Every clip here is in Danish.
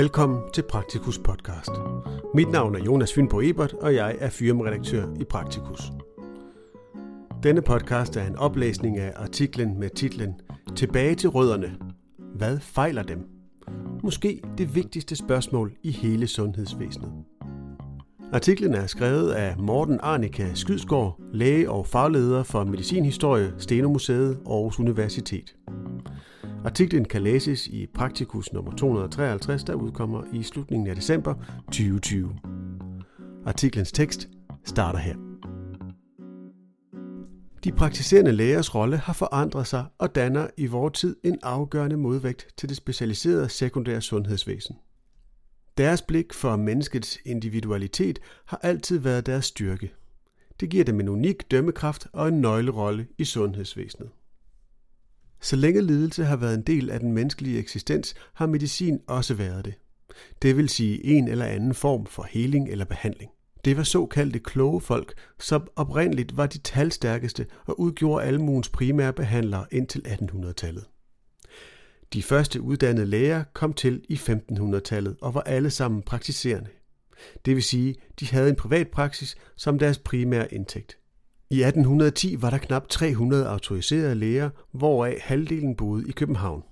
Velkommen til Praktikus podcast. Mit navn er Jonas Fynbo Ebert, og jeg er firmaredaktør i Praktikus. Denne podcast er en oplæsning af artiklen med titlen Tilbage til rødderne. Hvad fejler dem? Måske det vigtigste spørgsmål i hele sundhedsvæsenet. Artiklen er skrevet af Morten Arnika Skydsgaard, læge og fagleder for medicinhistorie, Stenomuseet Aarhus Universitet. Artiklen kan læses i Praktikus nummer 253, der udkommer i slutningen af december 2020. Artiklens tekst starter her. De praktiserende lægers rolle har forandret sig og danner i vores tid en afgørende modvægt til det specialiserede sekundære sundhedsvæsen. Deres blik for menneskets individualitet har altid været deres styrke. Det giver dem en unik dømmekraft og en nøglerolle i sundhedsvæsenet. Så længe lidelse har været en del af den menneskelige eksistens, har medicin også været det. Det vil sige en eller anden form for heling eller behandling. Det var såkaldte kloge folk, som oprindeligt var de talstærkeste og udgjorde almuens primære behandlere indtil 1800-tallet. De første uddannede læger kom til i 1500-tallet og var alle sammen praktiserende. Det vil sige, de havde en privat praksis som deres primære indtægt. I 1810 var der knap 300 autoriserede læger, hvoraf halvdelen boede i København.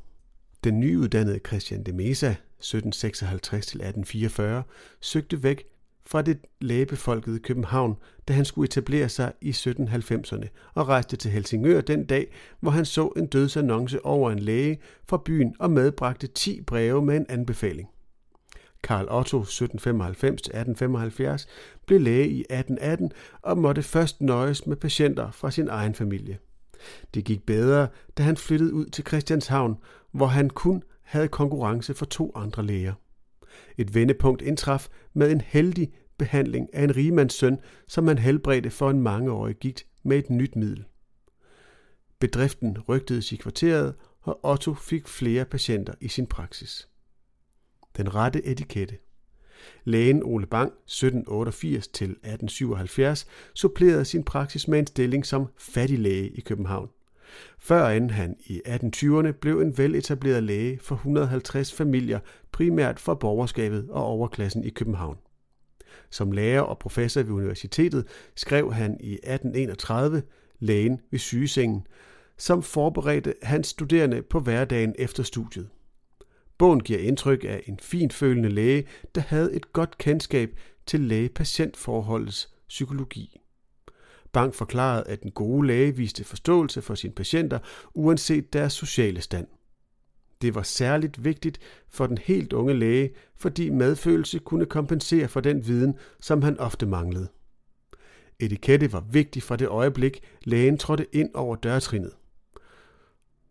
Den nyuddannede Christian de Mesa, 1756-1844, søgte væk fra det lægebefolkede København, da han skulle etablere sig i 1790'erne og rejste til Helsingør den dag, hvor han så en dødsannonce over en læge fra byen og medbragte 10 breve med en anbefaling. Karl Otto 1795-1875 blev læge i 1818 og måtte først nøjes med patienter fra sin egen familie. Det gik bedre, da han flyttede ud til Christianshavn, hvor han kun havde konkurrence for to andre læger. Et vendepunkt indtraf med en heldig behandling af en rigemands søn, som man helbredte for en mangeårig gigt med et nyt middel. Bedriften rygtedes i kvarteret, og Otto fik flere patienter i sin praksis. Den rette etikette. Lægen Ole Bang, 1788-1877, supplerede sin praksis med en stilling som fattiglæge i København. Førend han i 1820'erne blev en veletableret læge for 150 familier, primært for borgerskabet og overklassen i København. Som lærer og professor ved universitetet skrev han i 1831 Lægen ved sygesengen, som forberedte hans studerende på hverdagen efter studiet. Bogen giver indtryk af en finfølende læge, der havde et godt kendskab til læge-patientforholdets psykologi. Bang forklarede, at den gode læge viste forståelse for sine patienter, uanset deres sociale stand. Det var særligt vigtigt for den helt unge læge, fordi medfølelse kunne kompensere for den viden, som han ofte manglede. Etikette var vigtig fra det øjeblik, lægen trådte ind over dørtrinnet.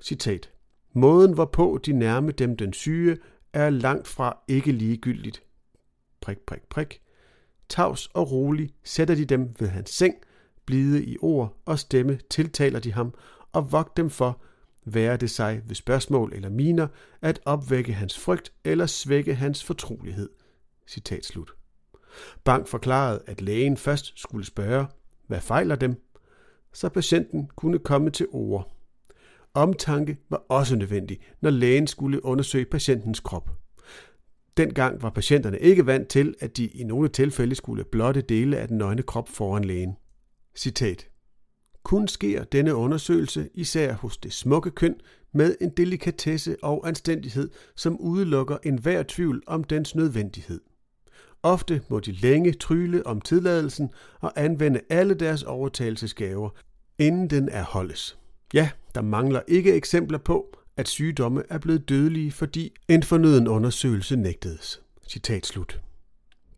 Citat. Måden, hvorpå de nærme dem den syge, er langt fra ikke ligegyldigt. Prik, prik, prik. Tavs og rolig sætter de dem ved hans seng, blide i ord og stemme tiltaler de ham, og vogt dem for, være det sig ved spørgsmål eller miner, at opvække hans frygt eller svække hans fortrolighed. Citat slut. Bank forklarede, at lægen først skulle spørge, hvad fejler dem, så patienten kunne komme til ord. Omtanke var også nødvendig, når lægen skulle undersøge patientens krop. Dengang var patienterne ikke vant til, at de i nogle tilfælde skulle blotte dele af den nøgne krop foran lægen. Citat. Kun sker denne undersøgelse især hos det smukke køn med en delikatesse og anstændighed, som udelukker enhver tvivl om dens nødvendighed. Ofte må de længe tryle om tilladelsen og anvende alle deres overtagelsesgaver, inden den er holdes. Ja, der mangler ikke eksempler på, at sygdomme er blevet dødelige, fordi en fornøden undersøgelse nægtedes. Citat slut.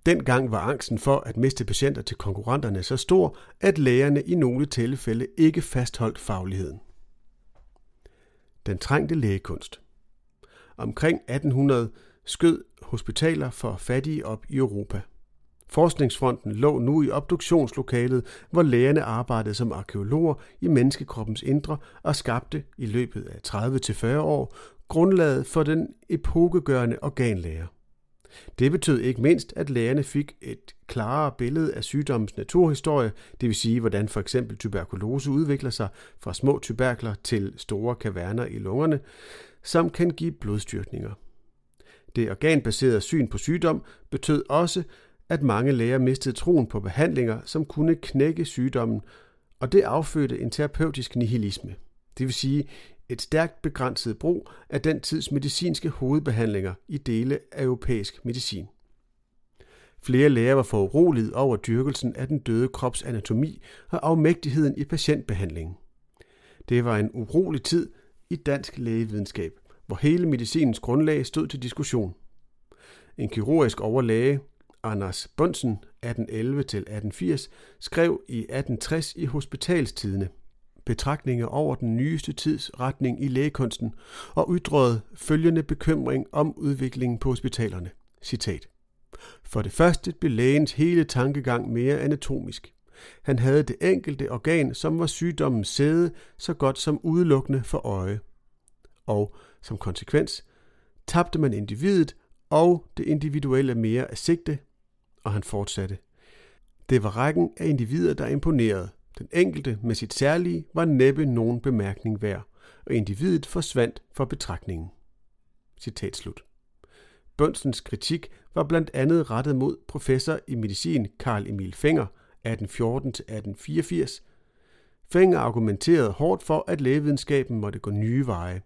Dengang var angsten for at miste patienter til konkurrenterne så stor, at lægerne i nogle tilfælde ikke fastholdt fagligheden. Den trængte lægekunst. Omkring 1800 skød hospitaler for fattige op i Europa. Forskningsfronten lå nu i obduktionslokalet, hvor lægerne arbejdede som arkeologer i menneskekroppens indre og skabte i løbet af 30-40 år grundlaget for den epokegørende organlære. Det betød ikke mindst, at lægerne fik et klarere billede af sygdommens naturhistorie, det vil sige, hvordan for eksempel tuberkulose udvikler sig fra små tuberkler til store kaverner i lungerne, som kan give blodstyrkninger. Det organbaserede syn på sygdom betød også, at mange læger mistede troen på behandlinger, som kunne knække sygdommen, og det affødte en terapeutisk nihilisme. Det vil sige et stærkt begrænset brug af den tids medicinske hovedbehandlinger i dele af europæisk medicin. Flere læger var foruroliget over dyrkelsen af den døde krops anatomi og afmægtigheden i patientbehandlingen. Det var en urolig tid i dansk lægevidenskab, hvor hele medicinens grundlag stod til diskussion. En kirurgisk overlæge, Anders Bunsen 1811-1880, skrev i 1860 i Hospitalstidene betragtninger over den nyeste tids retning i lægekunsten og ytrede følgende bekymring om udviklingen på hospitalerne. Citat. For det første blev lægens hele tankegang mere anatomisk. Han havde det enkelte organ, som var sygdommens sæde, så godt som udelukkende for øje. Og som konsekvens tabte man individet og det individuelle mere af sigte, og han fortsatte. Det var rækken af individer, der imponerede. Den enkelte med sit særlige var næppe nogen bemærkning værd, og individet forsvandt for betragtningen. Citat slut. Bønsens kritik var blandt andet rettet mod professor i medicin Karl Emil Fenger 1814-1884. Fenger argumenterede hårdt for, at lægevidenskaben måtte gå nye veje.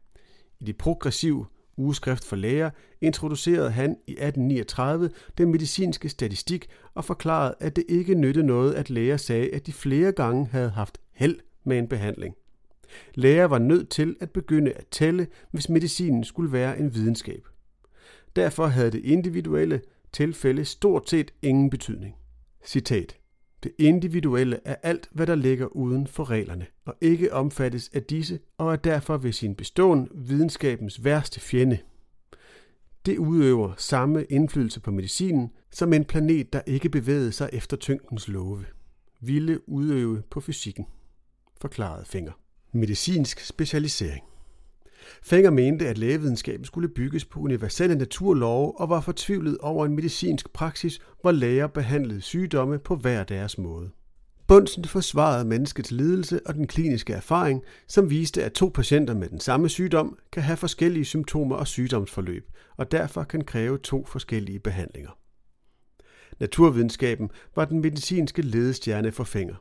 I det progressive ugeskrift for læger introducerede han i 1839 den medicinske statistik og forklarede, at det ikke nyttede noget, at læger sagde, at de flere gange havde haft held med en behandling. Læger var nødt til at begynde at tælle, hvis medicinen skulle være en videnskab. Derfor havde det individuelle tilfælde stort set ingen betydning. Citat. Det individuelle er alt, hvad der ligger uden for reglerne, og ikke omfattes af disse, og er derfor ved sin beståen videnskabens værste fjende. Det udøver samme indflydelse på medicinen, som en planet, der ikke bevægede sig efter tyngdens love, ville udøve på fysikken, forklarede Finger. Medicinsk specialisering Fenger mente, at lægevidenskaben skulle bygges på universelle naturlove og var fortvivlet over en medicinsk praksis, hvor læger behandlede sygdomme på hver deres måde. Bunsen forsvarede menneskets lidelse og den kliniske erfaring, som viste, at to patienter med den samme sygdom kan have forskellige symptomer og sygdomsforløb, og derfor kan kræve to forskellige behandlinger. Naturvidenskaben var den medicinske ledestjerne for Fenger.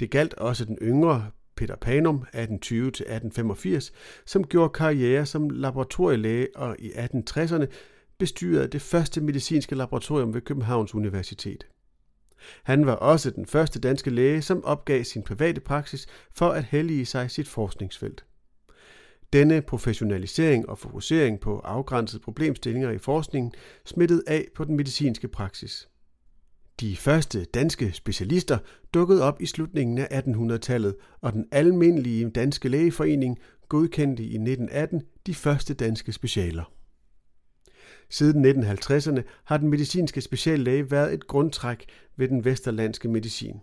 Det galt også den yngre Peter Panum 1820-1885, som gjorde karriere som laboratorielæge og i 1860'erne bestyrede det første medicinske laboratorium ved Københavns Universitet. Han var også den første danske læge, som opgav sin private praksis for at hellige sig sit forskningsfelt. Denne professionalisering og fokusering på afgrænsede problemstillinger i forskningen smittede af på den medicinske praksis. De første danske specialister dukkede op i slutningen af 1800-tallet, og den almindelige danske lægeforening godkendte i 1918 de første danske specialer. Siden 1950'erne har den medicinske speciallæge været et grundtræk ved den vesterlandske medicin.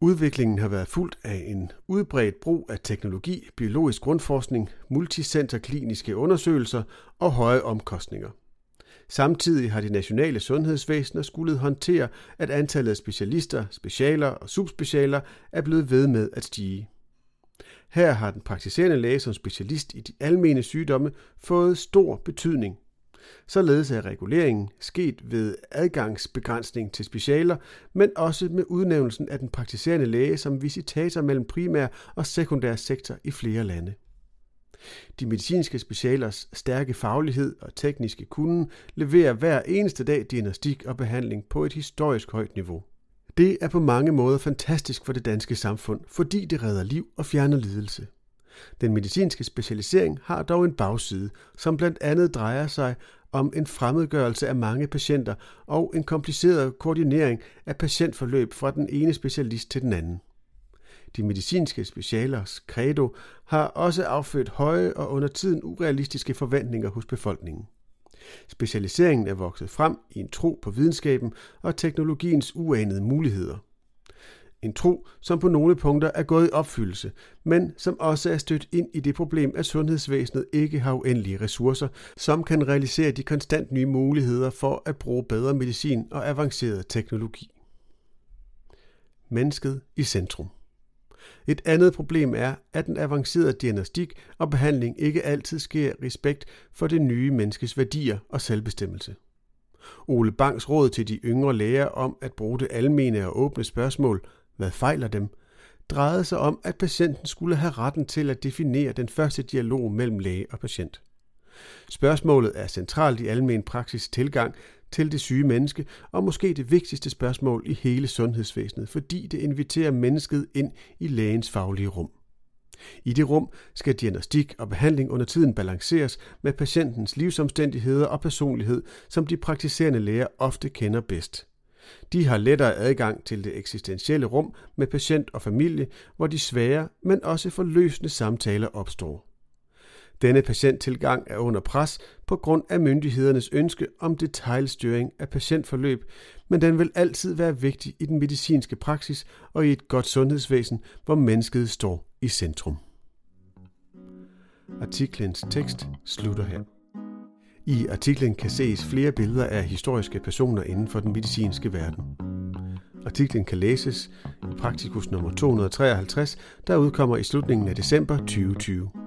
Udviklingen har været fuldt af en udbredt brug af teknologi, biologisk grundforskning, multicenterkliniske undersøgelser og høje omkostninger. Samtidig har de nationale sundhedsvæsener skulle håndtere, at antallet af specialister, specialer og subspecialer er blevet ved med at stige. Her har den praktiserende læge som specialist i de almene sygdomme fået stor betydning. Således er reguleringen sket ved adgangsbegrænsning til specialer, men også med udnævnelsen af den praktiserende læge som visitator mellem primær og sekundær sektor i flere lande. De medicinske specialers stærke faglighed og tekniske kunden leverer hver eneste dag diagnostik og behandling på et historisk højt niveau. Det er på mange måder fantastisk for det danske samfund, fordi det redder liv og fjerner lidelse. Den medicinske specialisering har dog en bagside, som blandt andet drejer sig om en fremmedgørelse af mange patienter og en kompliceret koordinering af patientforløb fra den ene specialist til den anden. De medicinske specialers credo har også affødt høje og under tiden urealistiske forventninger hos befolkningen. Specialiseringen er vokset frem i en tro på videnskaben og teknologiens uanede muligheder. En tro, som på nogle punkter er gået i opfyldelse, men som også er stødt ind i det problem, at sundhedsvæsenet ikke har uendelige ressourcer, som kan realisere de konstant nye muligheder for at bruge bedre medicin og avanceret teknologi. Mennesket i centrum. Et andet problem er, at den avancerede diagnostik og behandling ikke altid sker respekt for det nye menneskes værdier og selvbestemmelse. Ole Bangs råd til de yngre læger om at bruge det almene og åbne spørgsmål, hvad fejler dem, drejede sig om, at patienten skulle have retten til at definere den første dialog mellem læge og patient. Spørgsmålet er centralt i almen praksis tilgang til det syge menneske, og måske det vigtigste spørgsmål i hele sundhedsvæsenet, fordi det inviterer mennesket ind i lægens faglige rum. I det rum skal diagnostik og behandling under tiden balanceres med patientens livsomstændigheder og personlighed, som de praktiserende læger ofte kender bedst. De har lettere adgang til det eksistentielle rum med patient og familie, hvor de svære, men også forløsende samtaler opstår. Denne patienttilgang er under pres på grund af myndighedernes ønske om detaljstyring af patientforløb, men den vil altid være vigtig i den medicinske praksis og i et godt sundhedsvæsen, hvor mennesket står i centrum. Artiklens tekst slutter her. I artiklen kan ses flere billeder af historiske personer inden for den medicinske verden. Artiklen kan læses i Praktikus nummer 253, der udkommer i slutningen af december 2020.